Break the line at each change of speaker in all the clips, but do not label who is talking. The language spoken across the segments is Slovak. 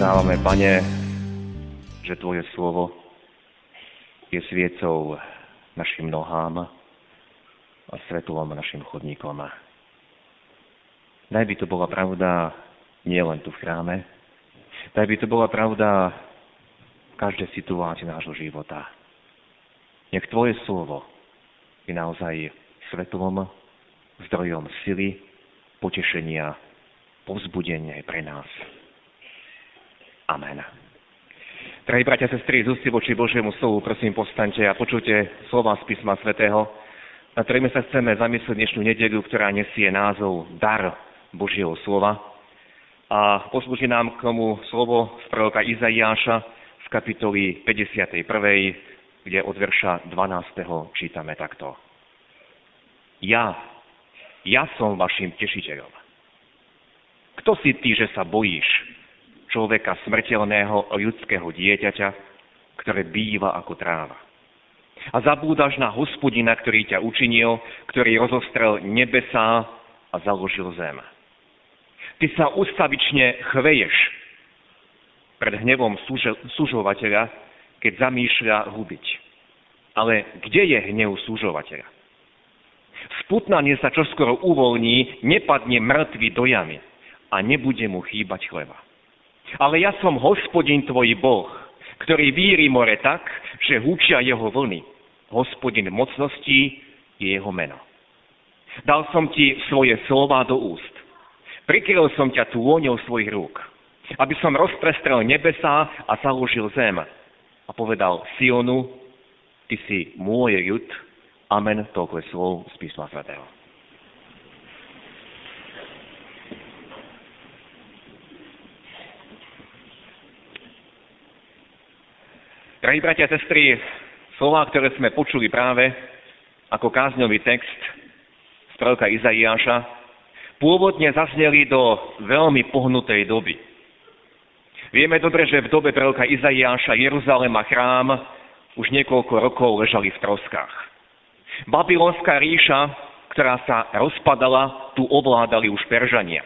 Dávame, Pane, že Tvoje slovo je sviecou našim nohám a svetlom našim chodníkom. Daj by to bola pravda nie len tu v chráme, daj by to bola pravda v každej situácii nášho života. Nech Tvoje slovo je naozaj svetlom, zdrojom sily, potešenia, povzbudenia pre nás. Amen. Drahí bratia a sestry, z voči Božiemu slovu, prosím, postaňte a počujte slova z písma svätého, na ktorými sa chceme zamyslieť dnešnú nedelu, ktorá nesie názov Dar Božieho slova. A poslúži nám k tomu slovo z proroka Izaiáša z kapitoly 51., kde od verša 12. čítame takto. Ja, ja som vašim tešiteľom. Kto si ty, že sa bojíš? Človeka smrteľného ľudského dieťaťa, ktoré býva ako tráva. A zabúdaš na hospodina, ktorý ťa učinil, ktorý rozostrel nebesá a založil zem. Ty sa ustavične chveješ pred hnevom súžovateľa, keď zamýšľa hubiť. Ale kde je hnev súžovateľa? Sputnanie sa čoskoro uvoľní, nepadne mŕtvy do jamy a nebude mu chýbať chleba. Ale ja som hospodin tvoj Boh, ktorý víri more tak, že húčia jeho vlny. Hospodin mocností je jeho meno. Dal som ti svoje slova do úst. Prikryl som ťa tôňou svojich rúk, aby som rozprestrel nebesá a založil zem. A povedal Sionu, ty si môj ľud. Amen, toľko je slov z písma svätého. Drahí bratia a sestry, slova, ktoré sme počuli práve ako kázňový text z proroka Izaiáša, pôvodne zazneli do veľmi pohnutej doby. Vieme dobre, že v dobe proroka Izaiáša Jeruzalém a chrám už niekoľko rokov ležali v troskách. Babylonská ríša, ktorá sa rozpadala, tu ovládali už Peržania.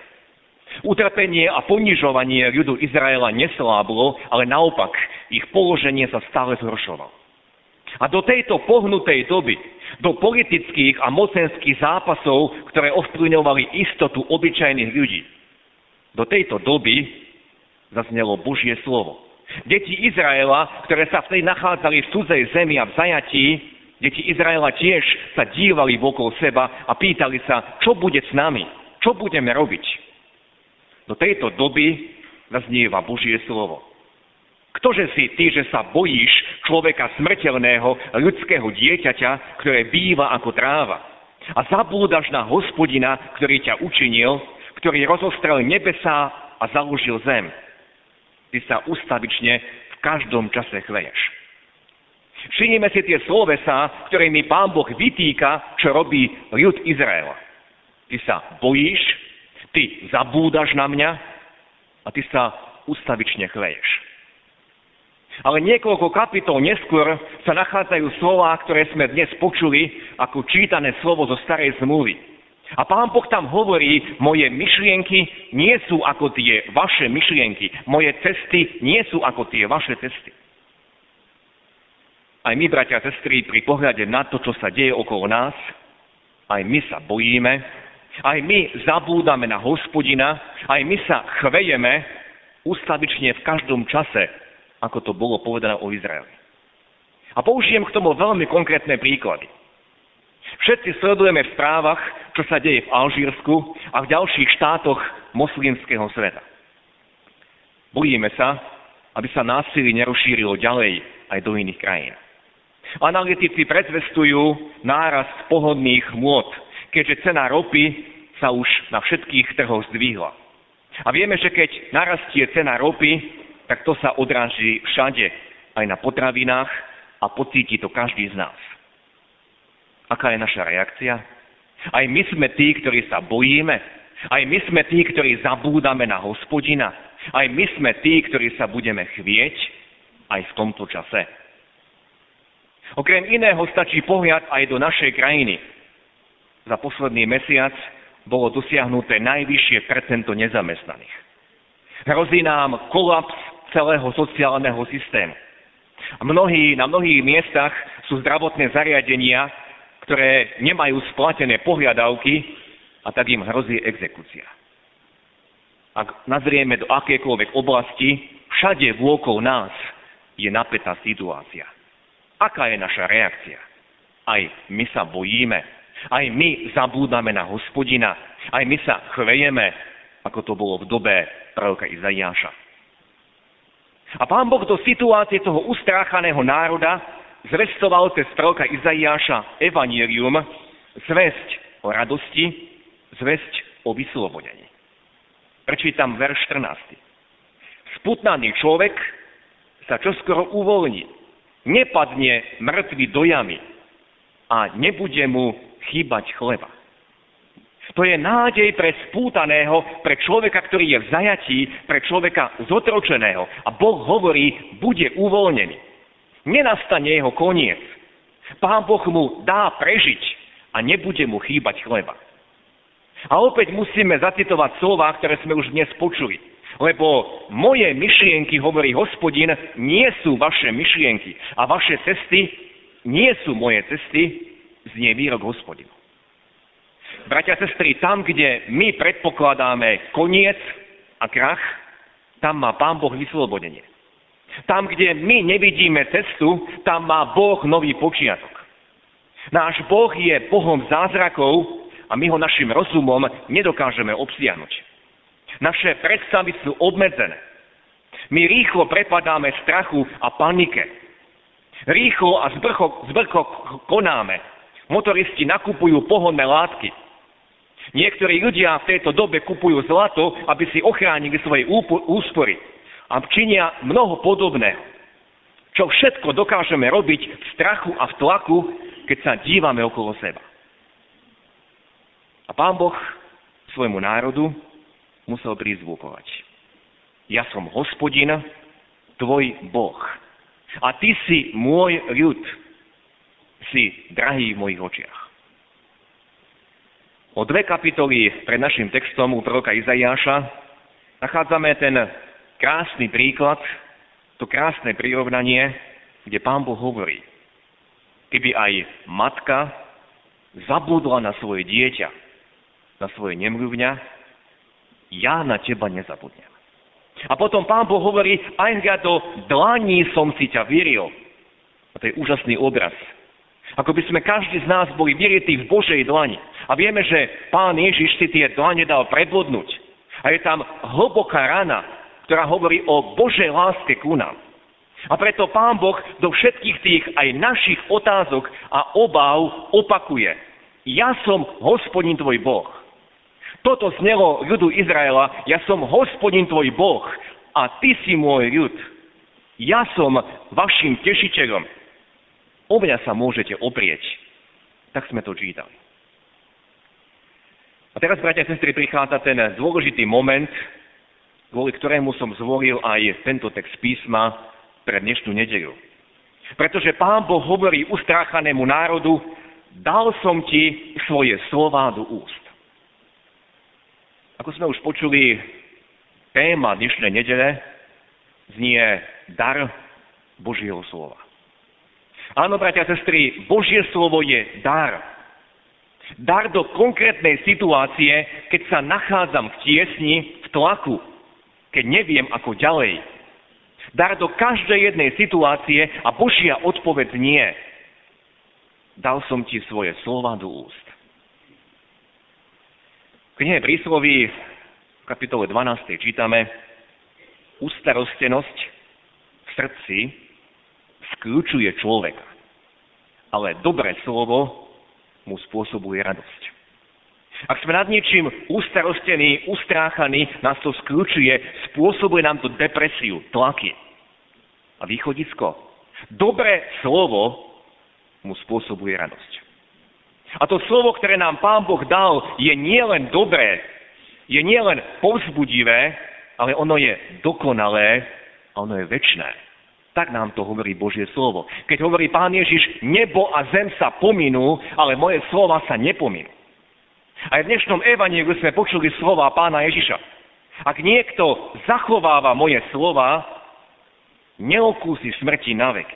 Utrpenie a ponižovanie ľudu Izraela nesláblo, ale naopak ich položenie sa stále zhoršovalo. A do tejto pohnutej doby, do politických a mocenských zápasov, ktoré ovplyvňovali istotu obyčajných ľudí, do tejto doby zaznelo Božie slovo. Deti Izraela, ktoré sa vtedy nachádzali v cudzej zemi a v zajatí, deti Izraela tiež sa dívali vokol seba a pýtali sa, čo bude s nami, čo budeme robiť. Do tejto doby zaznieva Božie slovo. Ktože si ty, že sa bojíš človeka smrteľného ľudského dieťaťa, ktoré býva ako tráva a zabúdaš na hospodina, ktorý ťa učinil, ktorý rozostrel nebesá a založil zem. Ty sa ustavične v každom čase chveješ. Všimnime si tie slovesa, ktorými pán Boh vytýka, čo robí ľud Izraela. Ty sa bojíš, ty zabúdaš na mňa a ty sa ustavične chveješ. Ale niekoľko kapitol neskôr sa nachádzajú slova, ktoré sme dnes počuli ako čítané slovo zo starej zmluvy. A pán Boh tam hovorí, moje myšlienky nie sú ako tie vaše myšlienky, moje cesty nie sú ako tie vaše cesty. Aj my, bratia a sestry, pri pohľade na to, čo sa deje okolo nás, aj my sa bojíme, aj my zabúdame na hospodina, aj my sa chvejeme ustavične v každom čase, ako to bolo povedané o Izraeli. A použijem k tomu veľmi konkrétne príklady. Všetci sledujeme v správach, čo sa deje v Alžírsku a v ďalších štátoch moslimského sveta. Bojíme sa, aby sa násilie nerozšírilo ďalej aj do iných krajín. Analytici predzvestujú nárast pohodných môd keďže cena ropy sa už na všetkých trhoch zdvihla. A vieme, že keď narastie cena ropy, tak to sa odráži všade, aj na potravinách a pocíti to každý z nás. Aká je naša reakcia? Aj my sme tí, ktorí sa bojíme. Aj my sme tí, ktorí zabúdame na hospodina. Aj my sme tí, ktorí sa budeme chvieť aj v tomto čase. Okrem iného stačí pohľad aj do našej krajiny. Za posledný mesiac bolo dosiahnuté najvyššie percento nezamestnaných. Hrozí nám kolaps celého sociálneho systému. Mnohí, na mnohých miestach sú zdravotné zariadenia, ktoré nemajú splatené pohľadavky a tak im hrozí exekúcia. Ak nazrieme do akékoľvek oblasti, všade vôkol nás je napätá situácia. Aká je naša reakcia? Aj my sa bojíme, aj my zabúdame na hospodina, aj my sa chvejeme, ako to bolo v dobe proroka Izaiáša. A pán Boh do situácie toho ustráchaného národa zvestoval cez proroka Izaiáša evanielium, zväzť o radosti, zväzť o vyslobodení. Prečítam verš 14. Sputnaný človek sa čoskoro uvoľní, nepadne mŕtvy do jamy a nebude mu chýbať chleba. To je nádej pre spútaného, pre človeka, ktorý je v zajatí, pre človeka zotročeného. A Boh hovorí, bude uvoľnený. Nenastane jeho koniec. Pán Boh mu dá prežiť a nebude mu chýbať chleba. A opäť musíme zacitovať slova, ktoré sme už dnes počuli. Lebo moje myšlienky, hovorí hospodin, nie sú vaše myšlienky. A vaše cesty nie sú moje cesty, znie výrok hospodinu. Bratia a sestry, tam, kde my predpokladáme koniec a krach, tam má Pán Boh vyslobodenie. Tam, kde my nevidíme cestu, tam má Boh nový počiatok. Náš Boh je Bohom zázrakov a my ho našim rozumom nedokážeme obsiahnuť. Naše predstavy sú obmedzené. My rýchlo prepadáme strachu a panike. Rýchlo a zbrcho, zbrcho konáme. Motoristi nakupujú pohodné látky. Niektorí ľudia v tejto dobe kupujú zlato, aby si ochránili svoje úspory. A činia mnoho podobného. Čo všetko dokážeme robiť v strachu a v tlaku, keď sa dívame okolo seba. A pán Boh svojmu národu musel prizvukovať. Ja som hospodin, tvoj Boh. A ty si môj ľud. Si drahý v mojich očiach. O dve kapitoly pred našim textom u proroka Izaiáša nachádzame ten krásny príklad, to krásne prirovnanie, kde pán Boh hovorí, keby aj matka zabudla na svoje dieťa, na svoje nemluvňa, ja na teba nezabudnem. A potom pán Boh hovorí, aj ja do dlaní som si ťa vyril. A to je úžasný obraz. Ako by sme každý z nás boli vyrietí v Božej dlani. A vieme, že pán Ježiš si tie dlane dal predvodnúť. A je tam hlboká rana, ktorá hovorí o Božej láske ku nám. A preto Pán Boh do všetkých tých aj našich otázok a obáv opakuje. Ja som hospodin tvoj Boh. Toto znelo ľudu Izraela, ja som hospodin tvoj Boh a ty si môj ľud. Ja som vašim tešiteľom. O mňa sa môžete oprieť. Tak sme to čítali. A teraz, bratia a sestry, prichádza ten dôležitý moment, kvôli ktorému som zvolil aj tento text písma pre dnešnú nedelu. Pretože Pán Boh hovorí ustráchanému národu, dal som ti svoje slová do úst. Ako sme už počuli, téma dnešnej nedele znie dar Božieho slova. Áno, bratia a sestry, Božie slovo je dar. Dar do konkrétnej situácie, keď sa nachádzam v tiesni, v tlaku, keď neviem ako ďalej. Dar do každej jednej situácie a Božia odpoveď nie. Dal som ti svoje slova do úst. V knihe prísloví v kapitole 12. čítame Ústarostenosť v srdci skľúčuje človeka. Ale dobré slovo mu spôsobuje radosť. Ak sme nad niečím ustarostení, ustráchaní, nás to skľúčuje, spôsobuje nám to depresiu, tlaky. A východisko? Dobré slovo mu spôsobuje radosť. A to slovo, ktoré nám Pán Boh dal, je nielen dobré, je nielen povzbudivé, ale ono je dokonalé a ono je väčné. Tak nám to hovorí Božie slovo. Keď hovorí Pán Ježiš, nebo a zem sa pominú, ale moje slova sa nepominú. Aj v dnešnom evaníliu sme počuli slova pána Ježiša. Ak niekto zachováva moje slova, neokúsi smrti na vek.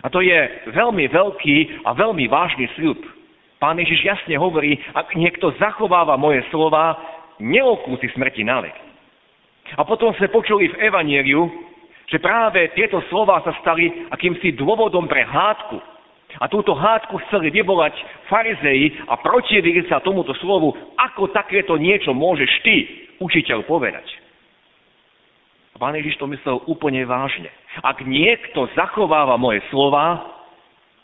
A to je veľmi veľký a veľmi vážny sľub. Pán Ježiš jasne hovorí, ak niekto zachováva moje slova, neokúsi smrti na vek. A potom sme počuli v Evanieliu, že práve tieto slova sa stali akýmsi dôvodom pre hádku. A túto hádku chceli vyvolať farizeji a protivili sa tomuto slovu, ako takéto niečo môžeš ty, učiteľ, povedať. A pán Ježiš to myslel úplne vážne. Ak niekto zachováva moje slova,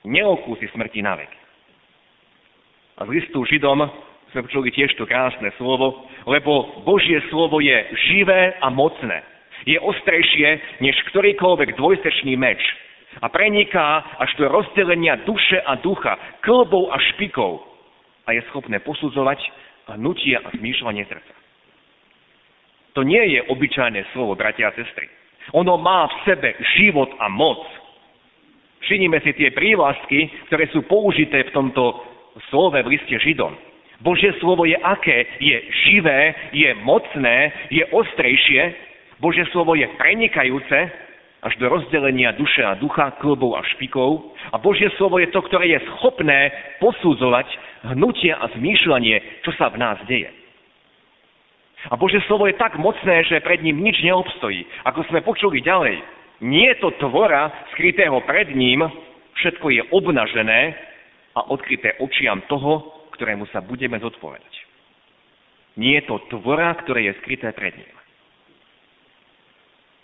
neokúsi smrti na vek. A z listu Židom sme počuli tiež to krásne slovo, lebo Božie slovo je živé a mocné je ostrejšie než ktorýkoľvek dvojstečný meč a preniká až do rozdelenia duše a ducha, klbov a špikov a je schopné posudzovať hnutie a zmýšľanie srdca. To nie je obyčajné slovo, bratia a sestry. Ono má v sebe život a moc. Všimnime si tie prívlastky, ktoré sú použité v tomto slove v liste Židom. Božie slovo je aké? Je živé, je mocné, je ostrejšie Božie slovo je prenikajúce až do rozdelenia duše a ducha, klbov a špikov. A Božie slovo je to, ktoré je schopné posudzovať hnutie a zmýšľanie, čo sa v nás deje. A Božie slovo je tak mocné, že pred ním nič neobstojí. Ako sme počuli ďalej, nie je to tvora skrytého pred ním, všetko je obnažené a odkryté očiam toho, ktorému sa budeme zodpovedať. Nie je to tvora, ktoré je skryté pred ním.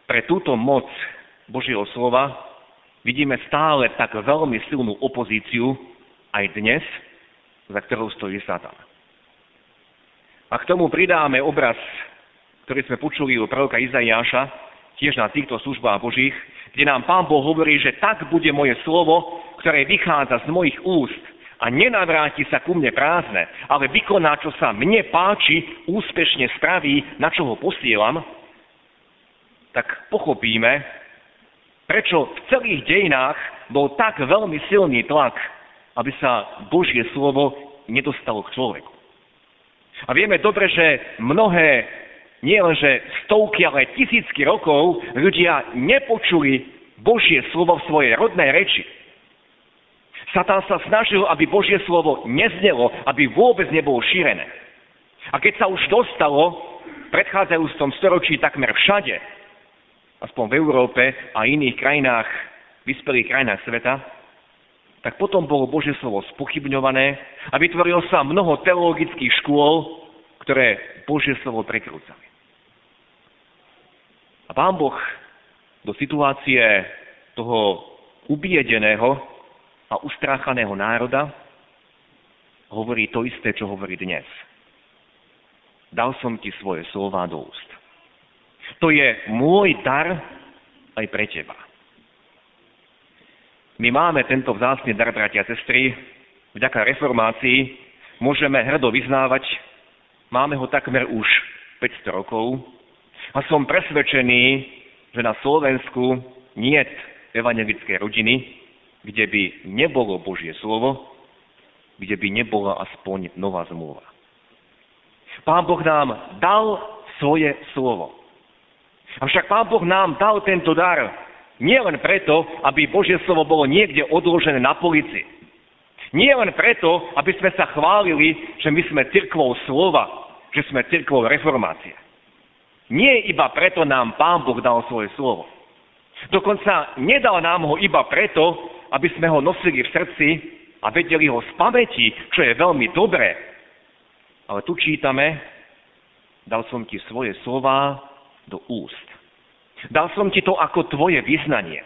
Pre túto moc Božieho slova vidíme stále tak veľmi silnú opozíciu aj dnes, za ktorou stojí Satan. A k tomu pridáme obraz, ktorý sme počuli u proroka Izaiáša, tiež na týchto službách Božích, kde nám Pán Boh hovorí, že tak bude moje slovo, ktoré vychádza z mojich úst a nenavráti sa ku mne prázdne, ale vykoná, čo sa mne páči, úspešne spraví, na čo ho posielam, tak pochopíme, prečo v celých dejinách bol tak veľmi silný tlak, aby sa Božie slovo nedostalo k človeku. A vieme dobre, že mnohé, nie lenže stovky, ale tisícky rokov ľudia nepočuli Božie slovo v svojej rodnej reči. Satan sa snažil, aby Božie slovo neznelo, aby vôbec nebolo šírené. A keď sa už dostalo v predchádzajúcom storočí takmer všade, aspoň v Európe a iných krajinách, vyspelých krajinách sveta, tak potom bolo Božie slovo spochybňované a vytvorilo sa mnoho teologických škôl, ktoré Božie slovo prekrúcali. A Pán Boh do situácie toho ubiedeného a ustráchaného národa hovorí to isté, čo hovorí dnes. Dal som ti svoje slova do úst. To je môj dar aj pre teba. My máme tento vzácný dar, bratia a sestry, vďaka reformácii môžeme hrdo vyznávať, máme ho takmer už 500 rokov a som presvedčený, že na Slovensku nie evangelické rodiny, kde by nebolo Božie slovo, kde by nebola aspoň nová zmluva. Pán Boh nám dal svoje slovo. Avšak Pán Boh nám dal tento dar nie len preto, aby Božie slovo bolo niekde odložené na polici. Nie len preto, aby sme sa chválili, že my sme cirkvou slova, že sme cirkvou reformácie. Nie iba preto nám Pán Boh dal svoje slovo. Dokonca nedal nám ho iba preto, aby sme ho nosili v srdci a vedeli ho z pamäti, čo je veľmi dobré. Ale tu čítame, dal som ti svoje slova do úst. Dal som ti to ako tvoje vyznanie.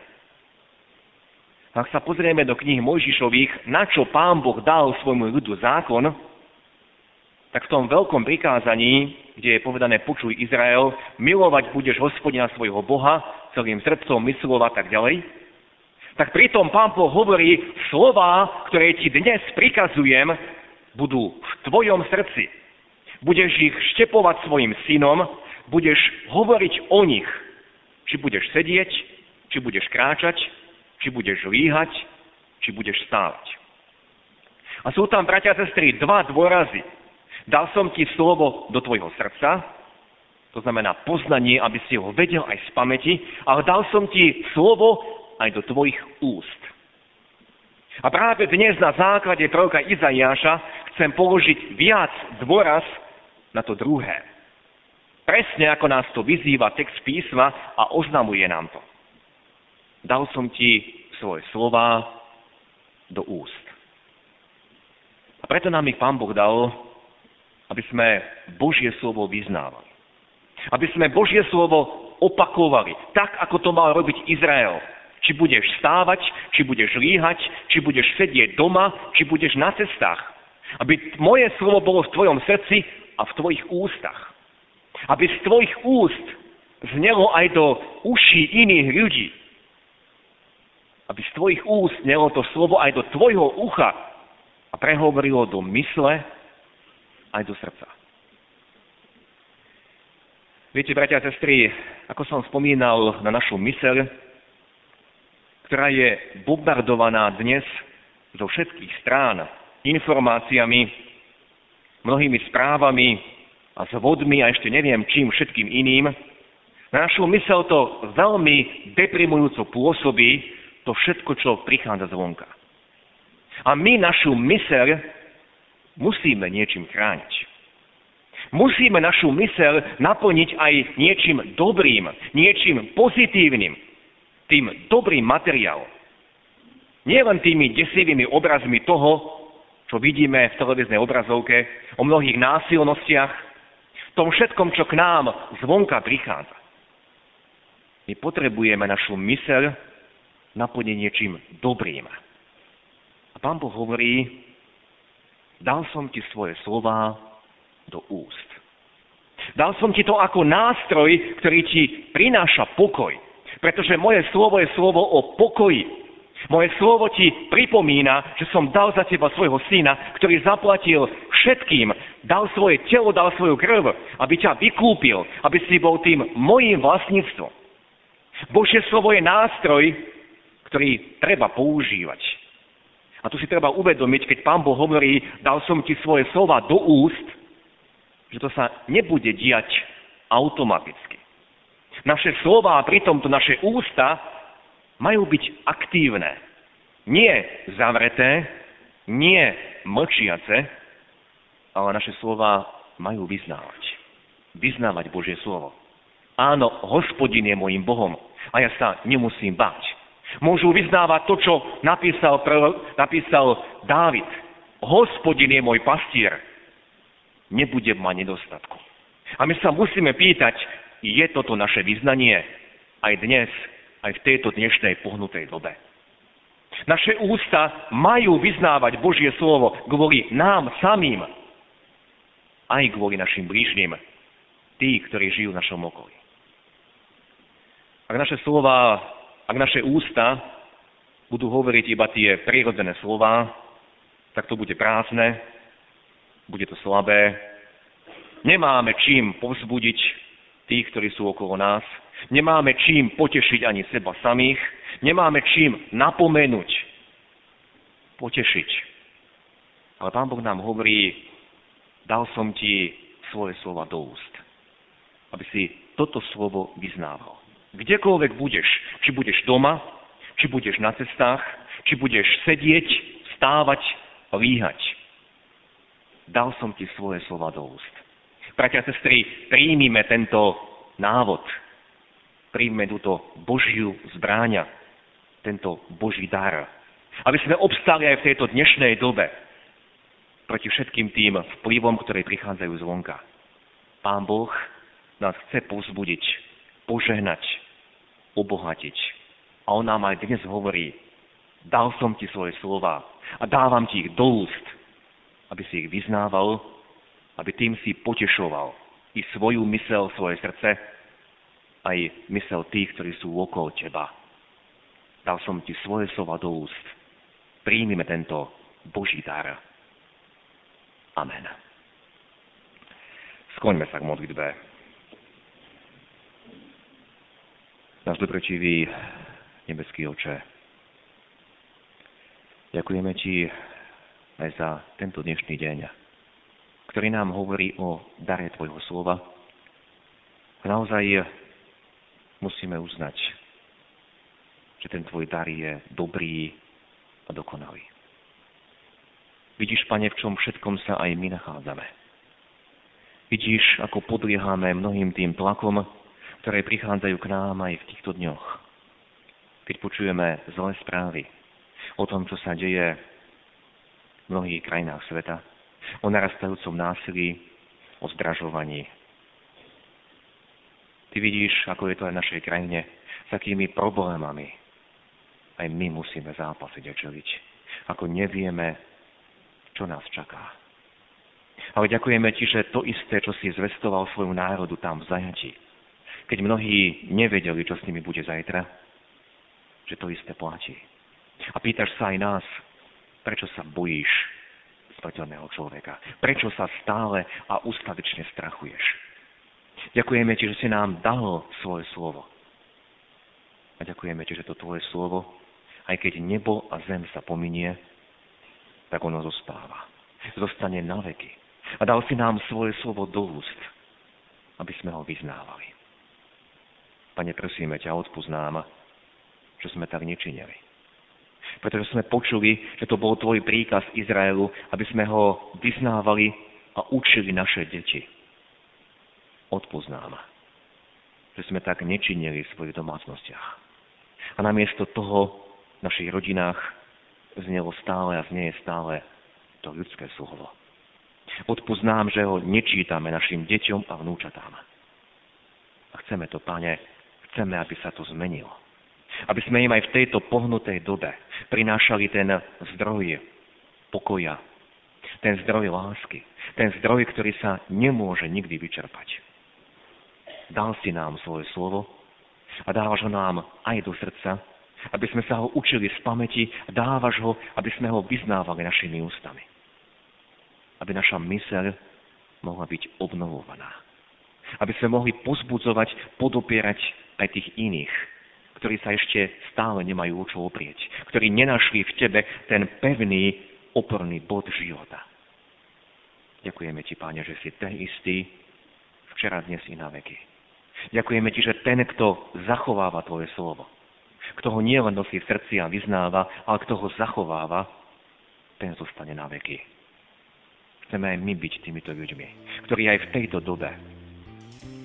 Ak sa pozrieme do knih Mojžišových, na čo pán Boh dal svojmu ľudu zákon, tak v tom veľkom prikázaní, kde je povedané počuj Izrael, milovať budeš hospodina svojho Boha celým srdcom, myslov a tak ďalej, tak pritom pán Boh hovorí, slova, ktoré ti dnes prikazujem, budú v tvojom srdci. Budeš ich štepovať svojim synom, budeš hovoriť o nich. Či budeš sedieť, či budeš kráčať, či budeš líhať, či budeš stávať. A sú tam, bratia a sestry, dva dôrazy. Dal som ti slovo do tvojho srdca, to znamená poznanie, aby si ho vedel aj z pamäti, ale dal som ti slovo aj do tvojich úst. A práve dnes na základe proroka Izaiáša chcem položiť viac dôraz na to druhé. Presne ako nás to vyzýva text písma a oznamuje nám to. Dal som ti svoje slova do úst. A preto nám ich Pán Boh dal aby sme Božie slovo vyznávali. Aby sme Božie slovo opakovali, tak ako to mal robiť Izrael. Či budeš stávať, či budeš líhať, či budeš sedieť doma, či budeš na cestách. Aby moje slovo bolo v tvojom srdci a v tvojich ústach. Aby z tvojich úst znelo aj do uší iných ľudí. Aby z tvojich úst znelo to slovo aj do tvojho ucha a prehovorilo do mysle aj do srdca. Viete, bratia a sestry, ako som spomínal na našu myseľ, ktorá je bombardovaná dnes zo všetkých strán informáciami, mnohými správami a zvodmi a ešte neviem čím všetkým iným, na našu mysel to veľmi deprimujúco pôsobí to všetko, čo prichádza zvonka. A my našu myseľ musíme niečím chrániť. Musíme našu mysel naplniť aj niečím dobrým, niečím pozitívnym, tým dobrým materiálom. Nie len tými desivými obrazmi toho, čo vidíme v televíznej obrazovke, o mnohých násilnostiach, tom všetkom, čo k nám zvonka prichádza. My potrebujeme našu myseľ naplniť niečím dobrým. A pán Boh hovorí, Dal som ti svoje slova do úst. Dal som ti to ako nástroj, ktorý ti prináša pokoj. Pretože moje slovo je slovo o pokoji. Moje slovo ti pripomína, že som dal za teba svojho syna, ktorý zaplatil všetkým, dal svoje telo, dal svoju krv, aby ťa vykúpil, aby si bol tým mojím vlastníctvom. Božie slovo je nástroj, ktorý treba používať. A tu si treba uvedomiť, keď Pán Boh hovorí, dal som ti svoje slova do úst, že to sa nebude diať automaticky. Naše slova a pritom to naše ústa majú byť aktívne. Nie zavreté, nie mlčiace, ale naše slova majú vyznávať. Vyznávať Božie slovo. Áno, hospodin je môjim Bohom a ja sa nemusím báť. Môžu vyznávať to, čo napísal, napísal Dávid. Hospodin je môj pastier. Nebudem mať nedostatku. A my sa musíme pýtať, je toto naše vyznanie aj dnes, aj v tejto dnešnej pohnutej dobe. Naše ústa majú vyznávať Božie slovo kvôli nám samým, aj kvôli našim blížnym, tí, ktorí žijú v našom okolí. Ak naše slova ak naše ústa budú hovoriť iba tie prírodzené slova, tak to bude prázdne, bude to slabé. Nemáme čím povzbudiť tých, ktorí sú okolo nás. Nemáme čím potešiť ani seba samých. Nemáme čím napomenúť, potešiť. Ale Pán Boh nám hovorí, dal som ti svoje slova do úst, aby si toto slovo vyznával. Kdekoľvek budeš, či budeš doma, či budeš na cestách, či budeš sedieť, stávať, líhať. Dal som ti svoje slova do úst. Bratia a sestry, príjmime tento návod. Príjmime túto Božiu zbráňa, tento Boží dar. Aby sme obstali aj v tejto dnešnej dobe proti všetkým tým vplyvom, ktoré prichádzajú zvonka. Pán Boh nás chce pozbudiť, požehnať, obohatiť. A on nám aj dnes hovorí, dal som ti svoje slova a dávam ti ich do úst, aby si ich vyznával aby tým si potešoval i svoju mysel, svoje srdce, aj mysel tých, ktorí sú okolo teba. Dal som ti svoje slova do úst. Príjmime tento Boží dar. Amen. Skloňme sa k modlitbe. Náš dobročivý nebeský oče, ďakujeme ti aj za tento dnešný deň, ktorý nám hovorí o dare Tvojho slova. Naozaj musíme uznať, že ten Tvoj dar je dobrý a dokonalý. Vidíš, Pane, v čom všetkom sa aj my nachádzame. Vidíš, ako podliehame mnohým tým tlakom, ktoré prichádzajú k nám aj v týchto dňoch. Keď počujeme zlé správy o tom, čo sa deje v mnohých krajinách sveta, o narastajúcom násilí, o zdražovaní. Ty vidíš, ako je to aj v našej krajine, s akými problémami aj my musíme zápasiť a čeliť. Ako nevieme, čo nás čaká. Ale ďakujeme Ti, že to isté, čo si zvestoval svoju národu tam v zajati, keď mnohí nevedeli, čo s nimi bude zajtra, že to isté platí. A pýtaš sa aj nás, prečo sa bojíš smrteľného človeka? Prečo sa stále a ustavične strachuješ? Ďakujeme Ti, že si nám dal svoje slovo. A ďakujeme Ti, že to Tvoje slovo, aj keď nebo a zem sa pominie, tak ono zostáva. Zostane na veky. A dal si nám svoje slovo do úst, aby sme ho vyznávali. Pane, prosíme ťa, odpúsť nám, že sme tak nečinili. Pretože sme počuli, že to bol tvoj príkaz Izraelu, aby sme ho vyznávali a učili naše deti. Odpúsť nám, že sme tak nečinili v svojich domácnostiach. A namiesto toho v našich rodinách znelo stále a znie stále to ľudské slovo. Odpúsť nám, že ho nečítame našim deťom a vnúčatám. A chceme to, Pane, chceme, aby sa to zmenilo. Aby sme im aj v tejto pohnutej dobe prinášali ten zdroj pokoja, ten zdroj lásky, ten zdroj, ktorý sa nemôže nikdy vyčerpať. Dal si nám svoje slovo a dávaš ho nám aj do srdca, aby sme sa ho učili z pamäti a dávaš ho, aby sme ho vyznávali našimi ústami. Aby naša myseľ mohla byť obnovovaná. Aby sme mohli pozbudzovať, podopierať aj tých iných, ktorí sa ešte stále nemajú o čo oprieť, ktorí nenašli v tebe ten pevný, oporný bod života. Ďakujeme ti, Páne, že si ten istý včera, dnes i na veky. Ďakujeme ti, že ten, kto zachováva tvoje slovo, kto ho nielen nosí v srdci a vyznáva, ale kto ho zachováva, ten zostane na veky. Chceme aj my byť týmito ľuďmi, ktorí aj v tejto dobe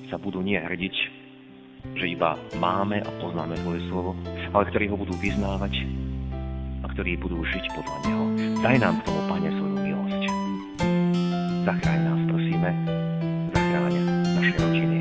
sa budú nie hrdiť, že iba máme a poznáme Tvoje slovo, ale ktorí ho budú vyznávať a ktorí budú žiť podľa Neho. Daj nám k tomu, Pane, svoju milosť. Zachráň nás, prosíme, zachráň naše rodiny,